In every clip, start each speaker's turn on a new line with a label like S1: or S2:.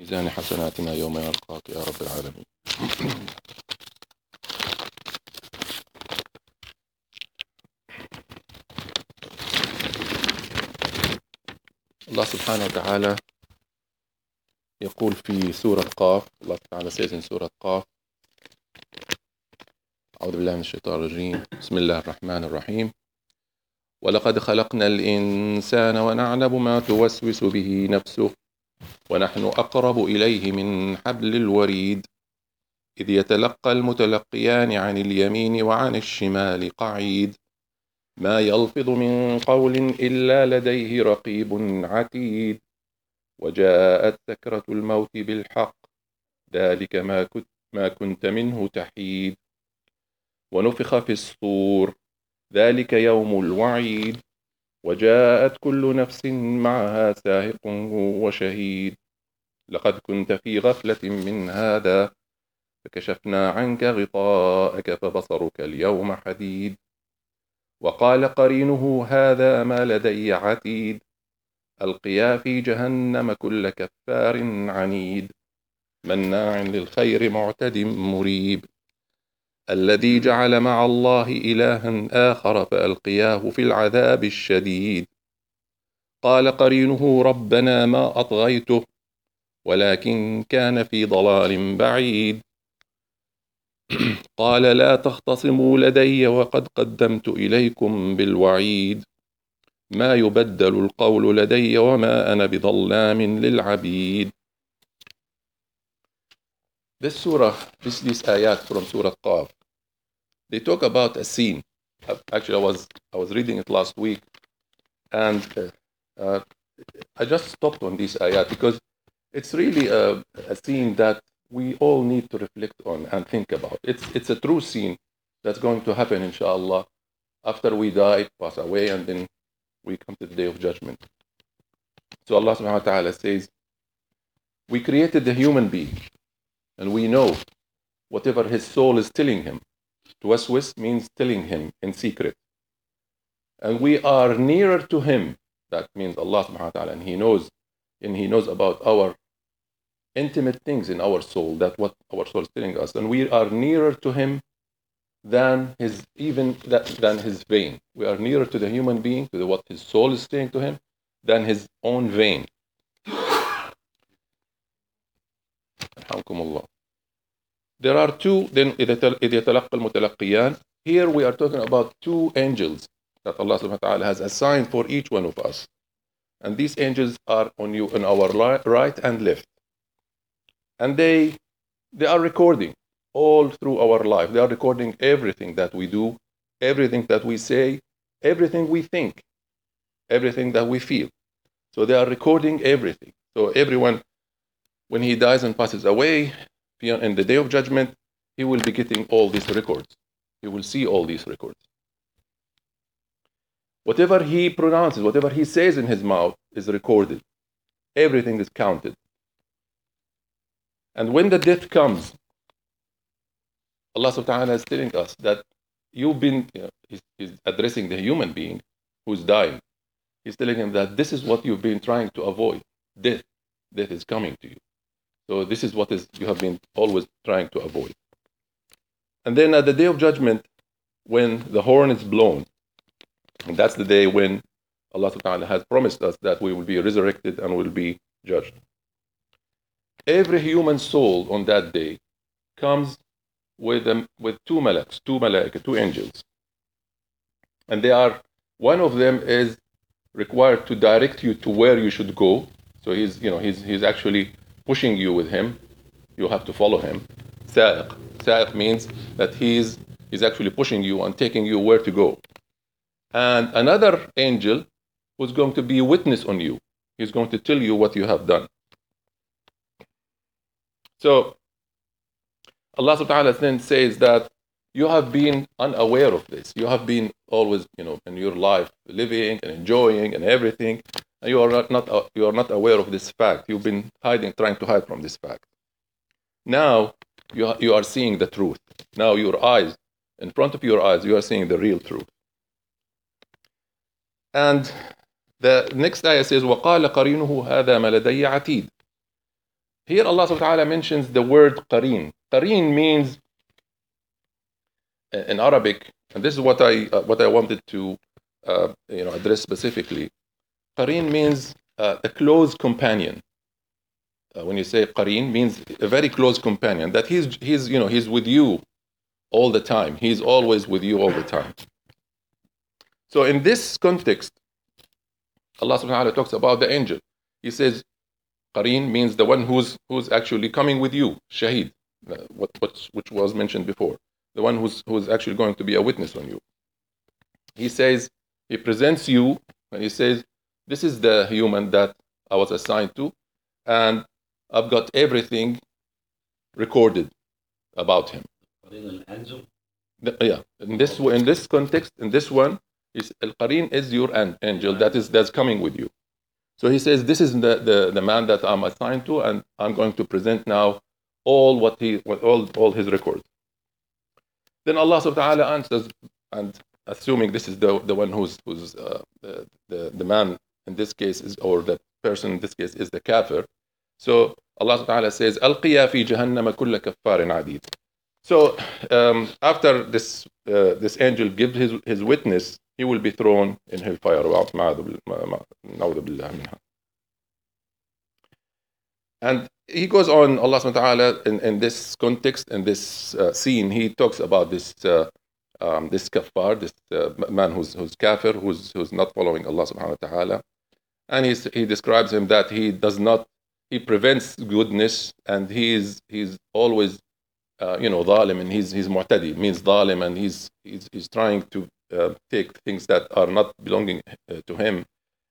S1: ميزان حسناتنا يوم نلقاك يا رب العالمين. الله سبحانه وتعالى يقول في سورة قاف الله تعالى in سورة قاف. أعوذ بالله من الشيطان الرجيم. بسم الله الرحمن الرحيم. ولقد خلقنا الإنسان ونعلم ما توسوس به نفسه. ونحن أقرب إليه من حبل الوريد إذ يتلقى المتلقيان عن اليمين وعن الشمال قعيد. ما يلفظ من قول إلا لديه رقيب عتيد. وجاءت سكرة الموت بالحق ذلك ما كنت, ما كنت منه تحيد. ونفخ في الصور ذلك يوم الوعيد. وجاءت كل نفس معها ساهق وشهيد. لقد كنت في غفلة من هذا فكشفنا عنك غطاءك فبصرك اليوم حديد. وقال قرينه هذا ما لدي عتيد. ألقيا في جهنم كل كفار عنيد. مناع للخير معتد مريب. الذي جعل مع الله إلها آخر فألقياه في العذاب الشديد. قال قرينه ربنا ما أطغيته ولكن كان في ضلال بعيد. قال لا تختصموا لدي وقد قدمت إليكم بالوعيد. ما يبدل القول لدي وما أنا بظلام للعبيد. This surah, this, these ayat from Surah Qaf, they talk about a scene. Actually, I was I was reading it last week, and uh, uh, I just stopped on this ayat because it's really a, a scene that we all need to reflect on and think about. It's it's a true scene that's going to happen, inshallah, after we die, pass away, and then we come to the day of judgment. So Allah subhanahu wa ta'ala says, We created the human being, and we know whatever his soul is telling him. Tuwaswis means telling him in secret. And we are nearer to him. That means Allah subhanahu wa ta'ala, and He knows, and He knows about our intimate things in our soul, that what our soul is telling us. And we are nearer to him than his even that, than his vein. We are nearer to the human being, to the, what his soul is saying to him, than his own vein. There are two, then إذ يتلقى المتلقيان. Here we are talking about two angels that Allah subhanahu wa ta'ala has assigned for each one of us. And these angels are on you on our right and left. And they they are recording all through our life. They are recording everything that we do, everything that we say, everything we think, everything that we feel. So they are recording everything. So everyone, when he dies and passes away, in the day of judgment, he will be getting all these records. He will see all these records. Whatever he pronounces, whatever he says in his mouth is recorded. Everything is counted. And when the death comes, Allah subhanahu wa ta'ala is telling us that you've been, he's addressing the human being who's dying. He's telling him that this is what you've been trying to avoid death. Death is coming to you. So this is what is you have been always trying to avoid. And then at the day of judgment, when the horn is blown, and that's the day when Allah subhanahu wa ta'ala has promised us that we will be resurrected and will be judged. Every human soul on that day comes with, um, with two malaks, two malaika, two angels. And they are, one of them is required to direct you to where you should go. So he's, you know, he's, he's actually pushing you with him. You have to follow him. Sa'iq. Sa'iq means that he's, he's actually pushing you and taking you where to go. And another angel who's going to be witness on you. He's going to tell you what you have done. So Allah subhanahu wa ta'ala then says that you have been unaware of this. You have been always, you know, in your life living and enjoying and everything. And you are not, not you are not aware of this fact. You've been hiding, trying to hide from this fact. Now you, you are seeing the truth. Now your eyes, in front of your eyes, you are seeing the real truth. And the next ayah says, وَقَالَ قَرِينُهُ هَذَا مَا لَدَيَّ عَتِيدٌ here Allah subhanahu wa ta'ala mentions the word qareen. Qareen means in Arabic, and this is what I uh, what I wanted to uh, you know address specifically. Qareen means uh, a close companion. Uh, when you say qareen, means a very close companion. That he's he's you know he's with you all the time. He's always with you all the time. So in this context, Allah subhanahu wa ta'ala talks about the angel. He says, Qareen means the one who's who's actually coming with you, Shahid, uh, what, what, which was mentioned before, the one who's who's actually going to be a witness on you. He says, he presents you, and he says, This is the human that I was assigned to, and I've got everything recorded about him. The- yeah, in this in this context, in this one, is Al Qareen is your an- angel that is that's coming with you. So he says, This is the, the, the man that I'm assigned to, and I'm going to present now all what he what, all, all his records. Then Allah subhanahu wa ta'ala answers, and assuming this is the, the one who's who's uh, the, the, the man in this case is or the person in this case is the kafir. So Allah Ta'ala says Al fi Jahannam kulla kaffarin adid. So um, after this uh, this angel gives his, his witness he will be thrown in hellfire. And he goes on Allah subhanahu wa ta'ala in, in this context in this uh, scene he talks about this uh, um, this kafar this uh, man who's who's kafir who's who's not following Allah subhanahu wa ta'ala. And he's, he describes him that he does not, he prevents goodness and he is, he's always, uh, you know, dhalim and he's, he's mu'tadi, means dhalim and he's, he's, he's trying to uh, take things that are not belonging uh, to him.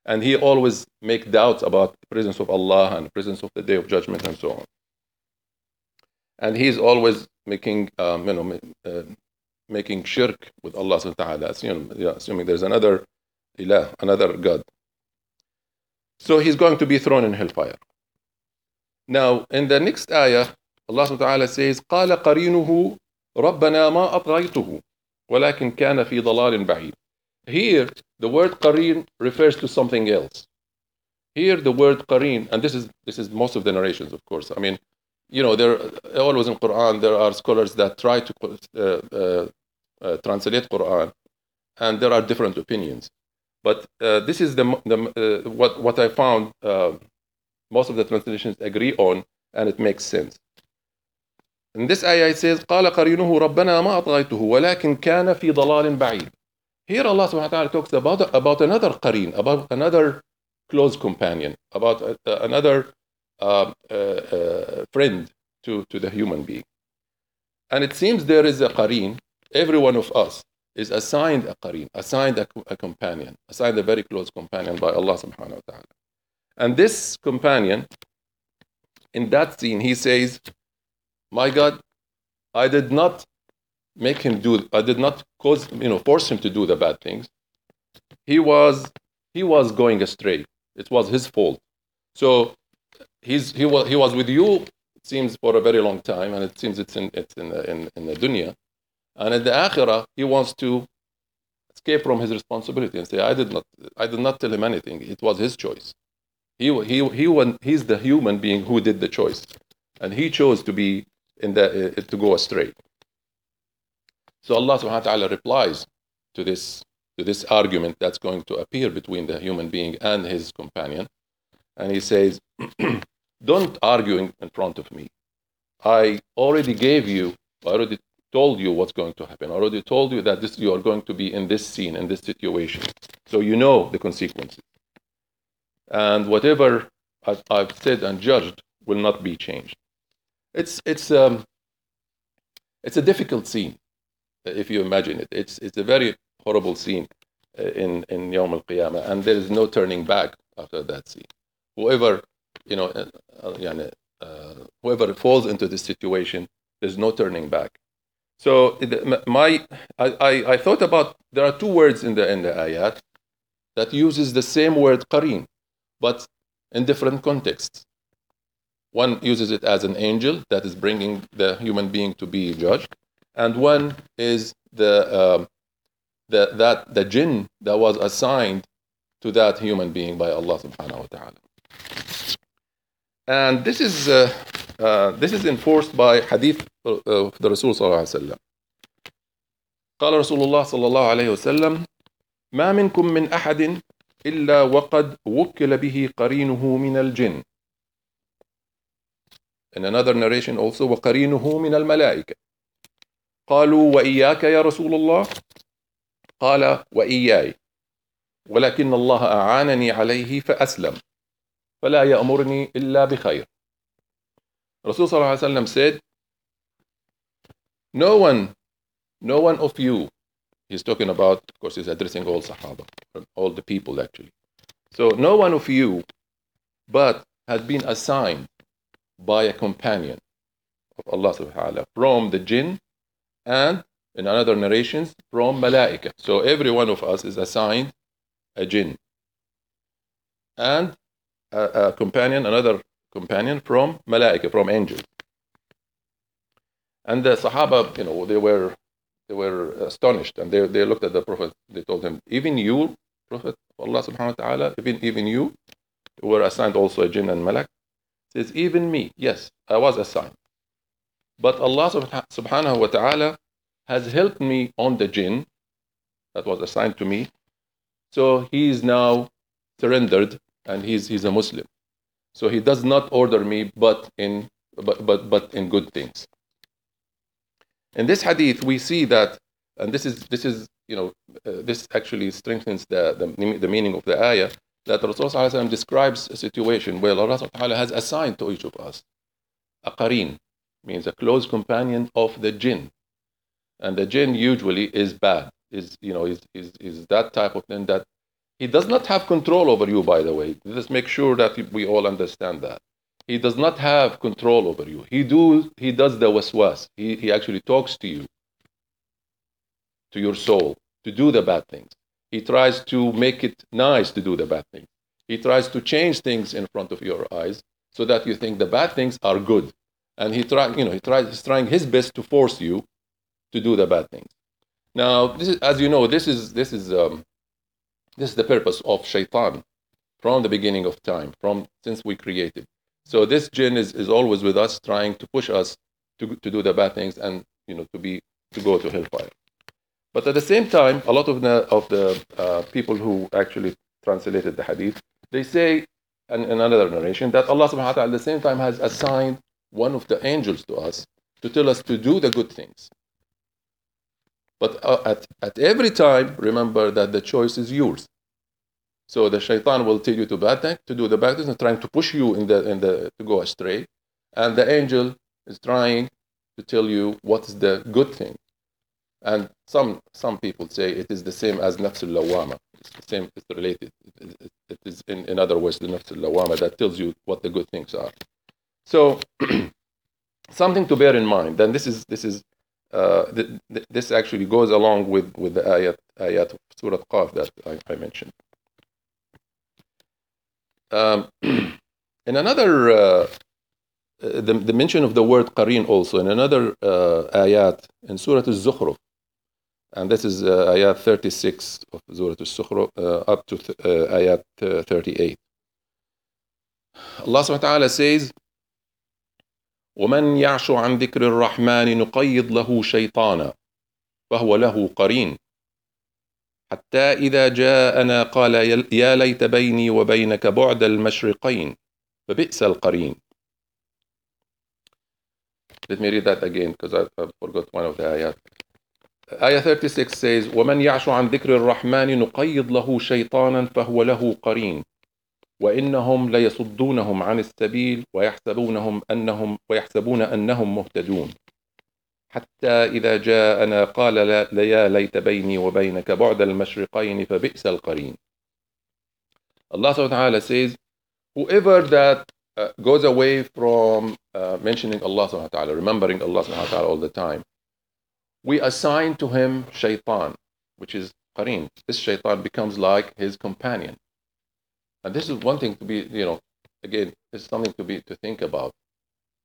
S1: And he always make doubts about the presence of Allah and the presence of the day of judgment and so on. And he's always making, um, you know, uh, making shirk with Allah subhanahu wa ta'ala, assuming, assuming there's another ilah, another God. So he's going to be thrown in hellfire. Now, in the next ayah, Allah subhanahu wa ta'ala says, قال قرينه ربنا ما أطغيته ولكن كان في ضلال بعيد. Here, the word qareen refers to something else. Here, the word qareen, and this is this is most of the narrations, of course. I mean, you know, there always in Quran there are scholars that try to uh, uh, uh, translate Quran, and there are different opinions. But uh, this is the, the uh, what what I found. Uh, most of the translations agree on, and it makes sense. In this ayah it says, قال قرينه ربنا ما أطغيته ولكن كان في ضلال بعيد. Here Allah subhanahu wa ta'ala talks about, about another qareen, about another close companion, about uh, another uh, uh, friend to, to the human being. And it seems there is a qareen, every one of us is assigned a qareen, assigned a, a companion, assigned a very close companion by Allah subhanahu wa ta'ala. And this companion, in that scene, he says, My God, I did not make him do I did not cause you know force him to do the bad things. He was he was going astray. It was his fault. So he's he was he was with you it seems for a very long time and it seems it's in it's in in, in the dunya. And at the akhirah he wants to escape from his responsibility and say I did not I did not tell him anything. It was his choice. He he he went, he's the human being who did the choice. And he chose to be in the uh, to go astray. So Allah subhanahu wa ta'ala replies to this, to this argument that's going to appear between the human being and his companion. And he says, Don't argue in, in front of me. I already gave you, I already told you what's going to happen. Already told you that this, you are going to be in this scene, in this situation. So you know the consequences. And whatever I've, I've said and judged will not be changed. It's, it's, um, it's a difficult scene if you imagine it. It's, it's a very horrible scene uh, in, in Yawm al-Qiyamah, and there is no turning back after that scene. Whoever, you know, uh, uh, uh, whoever falls into this situation, there's no turning back. So my, I, I, I thought about, there are two words in the, in the ayat that uses the same word qareen, but in different contexts. One uses it as an angel that is bringing the human being to be judged, and one is the, um, the that the jinn that was assigned to that human being by Allah subhanahu wa ta'ala. And this is, uh, uh, this is enforced by hadith of the Rasul صلى الله عليه وسلم. قال رسول الله صلى الله عليه وسلم ما منكم من أحد إلا وقد وكل به قرينه من الجن. In another narration also وقرينه من الملائكة. قالوا وإياك يا رسول الله؟ قال وإياي. ولكن الله أعانني عليه فأسلم. فلا يأمرني إلا بخير Rasul صلى الله عليه وسلم said no one no one of you he's talking about of course he's addressing all Sahaba all the people actually so no one of you but has been assigned by a companion of Allah subhanahu wa ta'ala from the jinn and in another narrations from malaika so every one of us is assigned a jinn and a, a companion another companion from malaika from angel. and the sahaba you know they were they were astonished and they, they looked at the prophet. They told him even you prophet of allah subhanahu wa ta'ala even even you were assigned also a jinn and malak says even me yes i was assigned. But allah subhanahu wa ta'ala has helped me on the jinn that was assigned to me. So he is now surrendered and he's he's a muslim so he does not order me but in but but, but in good things in this hadith we see that and this is this is you know uh, this actually strengthens the, the the meaning of the ayah that Rasulullah describes a situation where Allah has assigned to each of us a qarin, means a close companion of the jinn. And the jinn usually is bad, is you know, is, is, is that type of thing that he does not have control over you, by the way. Let's make sure that we all understand that. He does not have control over you. He do he does the waswas. He he actually talks to you, to your soul, to do the bad things. He tries to make it nice to do the bad things. He tries to change things in front of your eyes so that you think the bad things are good. And he try, you know, he tries, he's trying his best to force you to do the bad things. Now, this is, as you know, this is this is um, this is the purpose of shaitan from the beginning of time, from since we created. So this jinn is, is always with us, trying to push us to, to do the bad things and you know to be to go to hellfire. But at the same time, a lot of the, of the uh, people who actually translated the hadith, they say in, in another narration that Allah subhanahu wa ta'ala at the same time has assigned one of the angels to us to tell us to do the good things. But uh, at, at every time, remember that the choice is yours. So the shaitan will tell you to bad thing, to do the bad things, and trying to push you in the in the to go astray, and the angel is trying to tell you what is the good thing. And some some people say it is the same as nafs al-lawama. It's the same. It's related. It, is in, in other words the nafs al-lawama that tells you what the good things are. So something to bear in mind. Then this is this is uh, th- th- this actually goes along with with the ayat ayat of Surah Qaf that I, I mentioned. Um, in another uh, the, the mention of the word qarin also in another uh, ayat in Surah Al-Zukhruf and this is uh, ayat 36 of Surah Al-Zukhruf uh, up to uh, ayat uh, 38 Allah subhanahu wa ta'ala says ومن يعش عن ذكر الرحمن نقيض له شيطانا فهو له قرين. حتى إذا جاءنا قال يا ليت بيني وبينك بعد المشرقين فبئس القرين. Let me read that again because I, forgot one of the ayat. Ayah 36 says, وَمَنْ يَعْشُ عَنْ ذِكْرِ الرَّحْمَنِ نُقَيِّضْ لَهُ شَيْطَانًا فَهُوَ لَهُ قَرِينٌ. وإنهم ليصدونهم عن السبيل ويحسبونهم أنهم ويحسبون أنهم مهتدون حتى إذا جاءنا قال لا يا ليت بيني وبينك بعد المشرقين فبئس القرين Allah subhanahu wa says whoever that uh, goes away from uh, mentioning Allah subhanahu wa ta'ala remembering Allah subhanahu wa ta'ala all the time we assign to him shaitan which is qarin this shaitan becomes like his companion and this is one thing to be, you know, again, it's something to be to think about.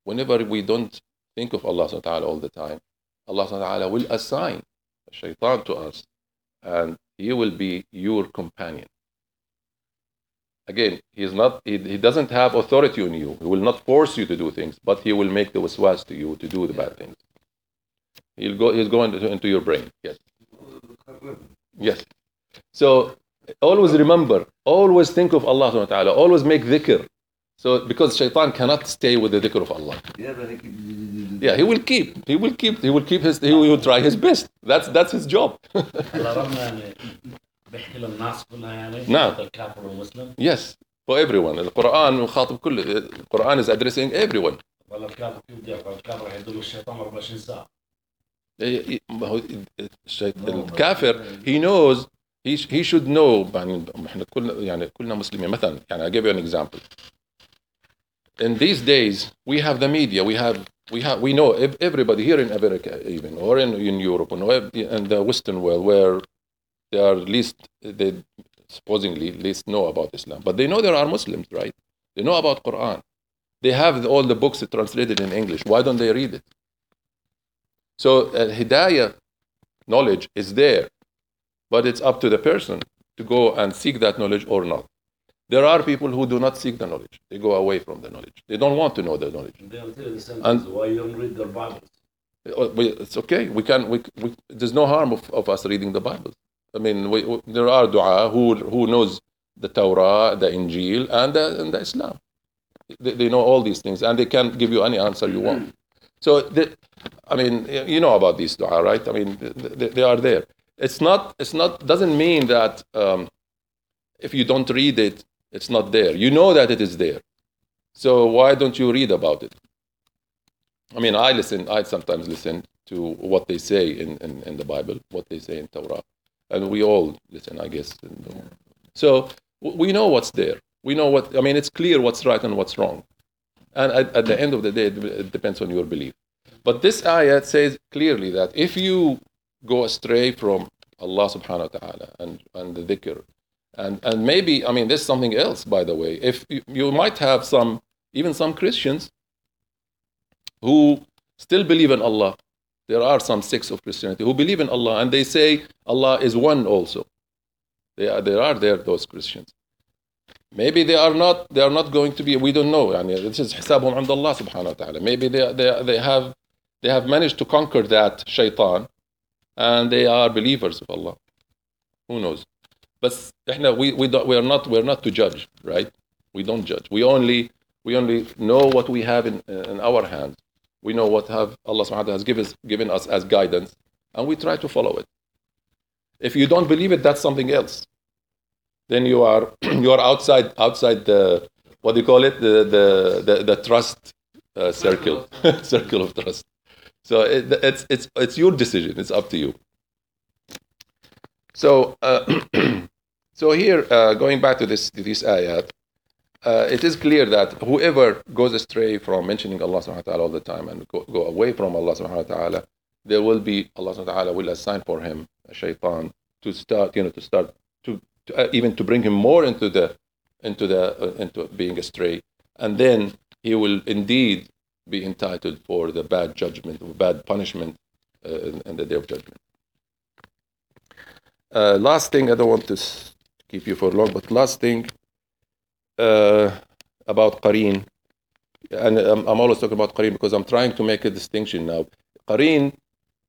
S1: Whenever we don't think of Allah subhanahu wa ta'ala all the time, Allah subhanahu wa ta'ala will assign shaitan to us and he will be your companion. again, he is not. He, he doesn't have authority on you. He will not force you to do things, but he will make the waswas to you to do the bad things. He'll go. He's going into, into your brain. Yes. Yes. So always remember. Always think of Allah subhanahu wa taala. Always make dhikr. So because shaitan cannot stay with the dhikr of Allah.
S2: Yeah, but he,
S1: Yeah, he will keep. He will keep. He will keep his. He will try his best. That's that's his job.
S3: على الرغم يعني بيحكي للناس كلها يعني
S1: نعم.
S3: حتى الكافر والمسلم
S1: yes, for everyone. القرآن مخاطب كل. القرآن is addressing everyone.
S3: ولا الكافر كيف بده يعرف الكافر رح يدل الشيطان 24 ساعه
S1: ما هو الشيط- الكافر he knows he he should know يعني احنا كلنا يعني كلنا مسلمين مثلا يعني I give you an example in these days we have the media we have we have we know ev- everybody here in America even or in, in Europe or in the Western world where they are least they supposedly least know about Islam but they know there are Muslims right they know about Quran they have all the books translated in English why don't they read it so uh, hidayah knowledge is there, but it's up to the person to go and seek that knowledge or not. There are people who do not seek the knowledge. They go away from the knowledge. They don't want to know the knowledge.
S3: Tell the
S1: And-
S3: why you don't read their Bibles.
S1: Uh, It's okay. We can. We, we, there's no harm of, of us reading the Bible. I mean, we, we- there are du'a who who knows the Torah, the Injil, and the, and the Islam. They, they know all these things, and they can give you any answer you want. So, the, I mean, you know about these du'a, right? I mean, they, they are there. It's not. It's not. Doesn't mean that um, if you don't read it, it's not there. You know that it is there. So why don't you read about it? I mean, I listen. I sometimes listen to what they say in, in, in the Bible, what they say in Torah, and we all listen, I guess. So we know what's there. We know what. I mean, it's clear what's right and what's wrong. And at, at the end of the day, it depends on your belief. But this ayat says clearly that if you go astray from Allah subhanahu wa ta'ala and, and the dhikr, and, and maybe, I mean, there's something else, by the way. If you, you might have some, even some Christians who still believe in Allah. There are some sects of Christianity who believe in Allah and they say Allah is one also. They are, there are there those Christians. Maybe they are not they are not going to be we don't know. يعني this is حسابهم عند الله سبحانه وتعالى. Maybe they, they, they have they have managed to conquer that shaitan and they are believers of Allah. Who knows? But احنا we we don't, we are not we are not to judge, right? We don't judge. We only we only know what we have in, in our hands. We know what have Allah subhanahu wa ta'ala has given us, given us as guidance, and we try to follow it. If you don't believe it, that's something else. Then you are you are outside outside the what do you call it the the the, the trust uh, circle circle of trust. So it, it's it's it's your decision. It's up to you. So uh, so here uh, going back to this to this ayat, uh, it is clear that whoever goes astray from mentioning Allah subhanahu wa ta'ala all the time and go, go away from Allah subhanahu wa ta'ala, there will be Allah subhanahu wa ta'ala will assign for him a shaitan to start, you know, to start to, to uh, even to bring him more into the into the uh, into being astray, and then he will indeed be entitled for the bad judgment, or bad punishment uh, in, the day of judgment. Uh, last thing, I don't want to keep you for long, but last thing uh, about Qareen, and I'm, I'm always talking about Qareen because I'm trying to make a distinction now. Qareen,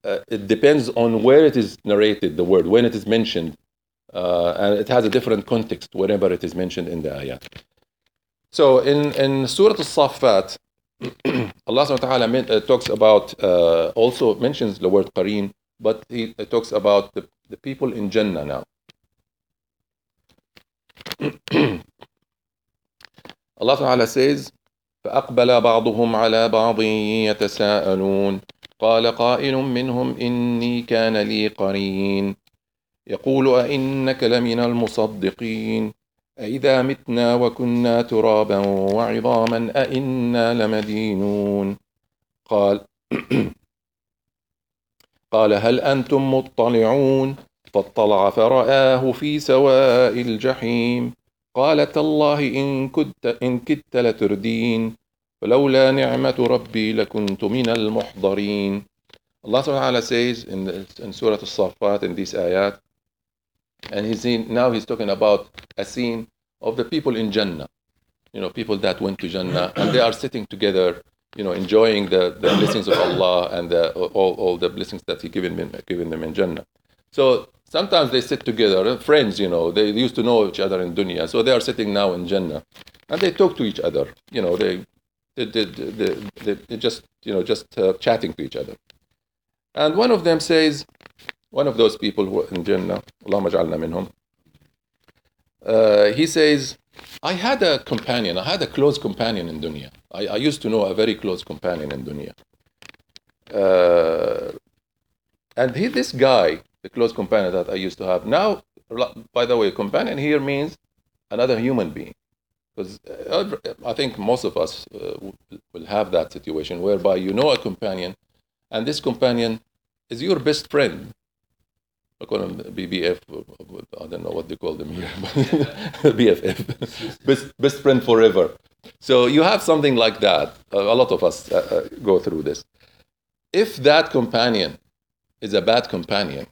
S1: uh, it depends on where it is narrated, the word, when it is mentioned, uh, and it has a different context whenever it is mentioned in the ayat. So in, in Surah Al-Saffat, Allah subhanahu wa ta'ala uh, talks about, uh, also mentions the word Qareen, but he uh, talks about the, the people in Jannah now. Allah Ta'ala says, فأقبل بعضهم على بعض يتساءلون قال قائل منهم إني كان لي قرين يقول أئنك لمن المصدقين أئذا متنا وكنا ترابا وعظاما أئنا لمدينون قال قال هل أنتم مطلعون فاطلع فرآه في سواء الجحيم قال تالله إن كدت إن كدت لتردين ولولا نعمة ربي لكنت من المحضرين. Subhanahu wa ta'ala says in, in Surah Al-Saffat in these ayat and he's in, now he's talking about a scene of the people in Jannah. You know, people that went to Jannah and they are sitting together, you know, enjoying the, the blessings of Allah and the, all, all the blessings that He given them, given them in Jannah. So sometimes they sit together, friends, you know, they used to know each other in dunya. So they are sitting now in Jannah and they talk to each other. You know, they, they, they, they, they, they just, you know, just uh, chatting to each other. And one of them says, one of those people who in Jannah, uh, he says, I had a companion, I had a close companion in dunya. I, I used to know a very close companion in dunya. Uh, and he, this guy, the close companion that I used to have, now, by the way, companion here means another human being. Because uh, I think most of us uh, will have that situation whereby you know a companion, and this companion is your best friend. I call him BBF. I don't know what they call them here. but BFF, best best friend forever. So you have something like that. A lot of us uh, go through this. If that companion is a bad companion,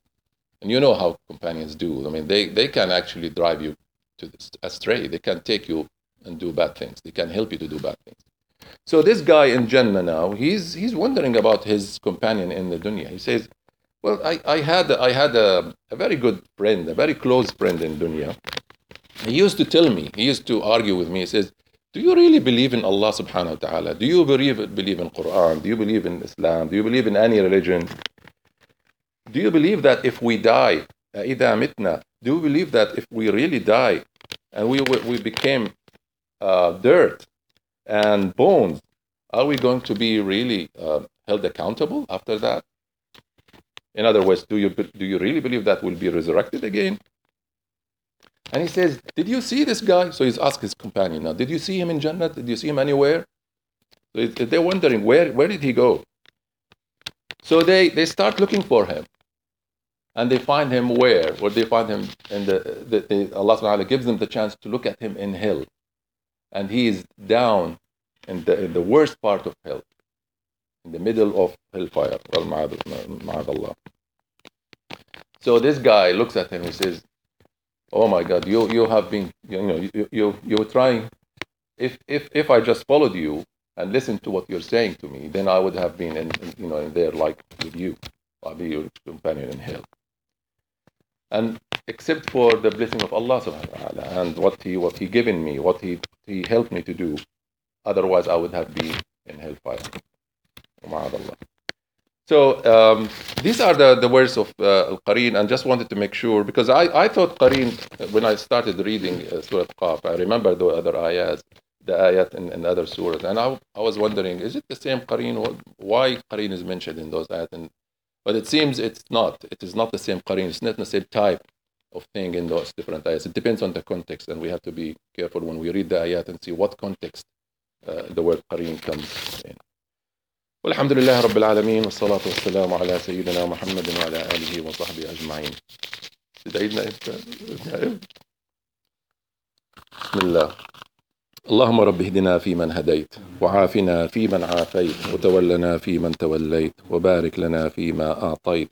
S1: and you know how companions do. I mean, they, they can actually drive you to astray. They can take you and do bad things. They can help you to do bad things. So this guy in Jannah now, he's he's wondering about his companion in the dunya. He says, "Well, I, I had I had a, a very good friend, a very close friend in dunya. He used to tell me, he used to argue with me. He says, "Do you really believe in Allah Subhanahu wa Taala? Do you believe believe in Quran? Do you believe in Islam? Do you believe in any religion? Do you believe that if we die, إذا متنا, do you believe that if we really die and we we became uh, dirt and bones, are we going to be really uh, held accountable after that? In other words, do you, do you really believe that we'll be resurrected again? And he says, Did you see this guy? So he's asked his companion now, Did you see him in Jannah? Did you see him anywhere? So they're wondering, where, where did he go? So they, they start looking for him. And they find him where? Or they find him in the, the, the Allah subhanahu wa ta'ala gives them the chance to look at him in hell and he is down in the, in the worst part of hell, in the middle of hellfire. So this guy looks at him and says, "Oh my God, you you have been you know you you you're trying. If if if I just followed you and listened to what you're saying to me, then I would have been in, in you know in there like with you. I'll be your companion in hell." And except for the blessing of Allah subhanahu wa ta'ala and what he what he given me, what he he helped me to do. Otherwise I would have been in hellfire. So um, these are the, the words of uh, Al-Qareen and just wanted to make sure because I, I thought Qareen when I started reading uh, Surah Qaf, I remember the other ayahs, the ayat in, in other surahs and I, I was wondering is it the same Qareen? Why Qareen is mentioned in those ayat? And, but it seems it's not. It is not the same Qareen. It's not the same type of thing in those different ayats. It depends on the context, and we have to be careful when we read the ayat and see what context uh, the word qareen comes in. والحمد لله رب العالمين والصلاة والسلام على سيدنا محمد وعلى آله وصحبه أجمعين. سيدنا بسم الله. اللهم رب اهدنا فيمن هديت وعافنا فيمن عافيت وتولنا فيمن توليت وبارك لنا فيما أعطيت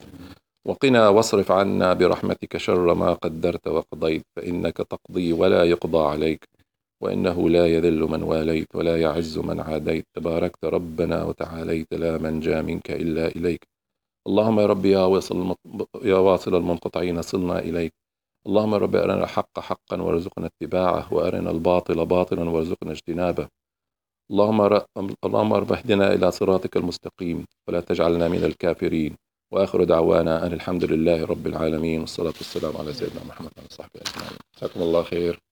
S1: وقنا واصرف عنا برحمتك شر ما قدرت وقضيت فإنك تقضي ولا يقضى عليك وإنه لا يذل من واليت ولا يعز من عاديت. تباركت ربنا وتعاليت لا منجا منك إلا إليك. اللهم يا رب يا واصل يا واصل المنقطعين صلنا إليك. اللهم رب أرنا الحق حقا وارزقنا اتباعه وأرنا الباطل باطلا وارزقنا اجتنابه. اللهم ر... اللهم رب اهدنا إلى صراطك المستقيم ولا تجعلنا من الكافرين. وآخر دعوانا أن الحمد لله رب العالمين. والصلاة والسلام على سيدنا محمد وعلى صحبه أجمعين. جزاكم الله خير.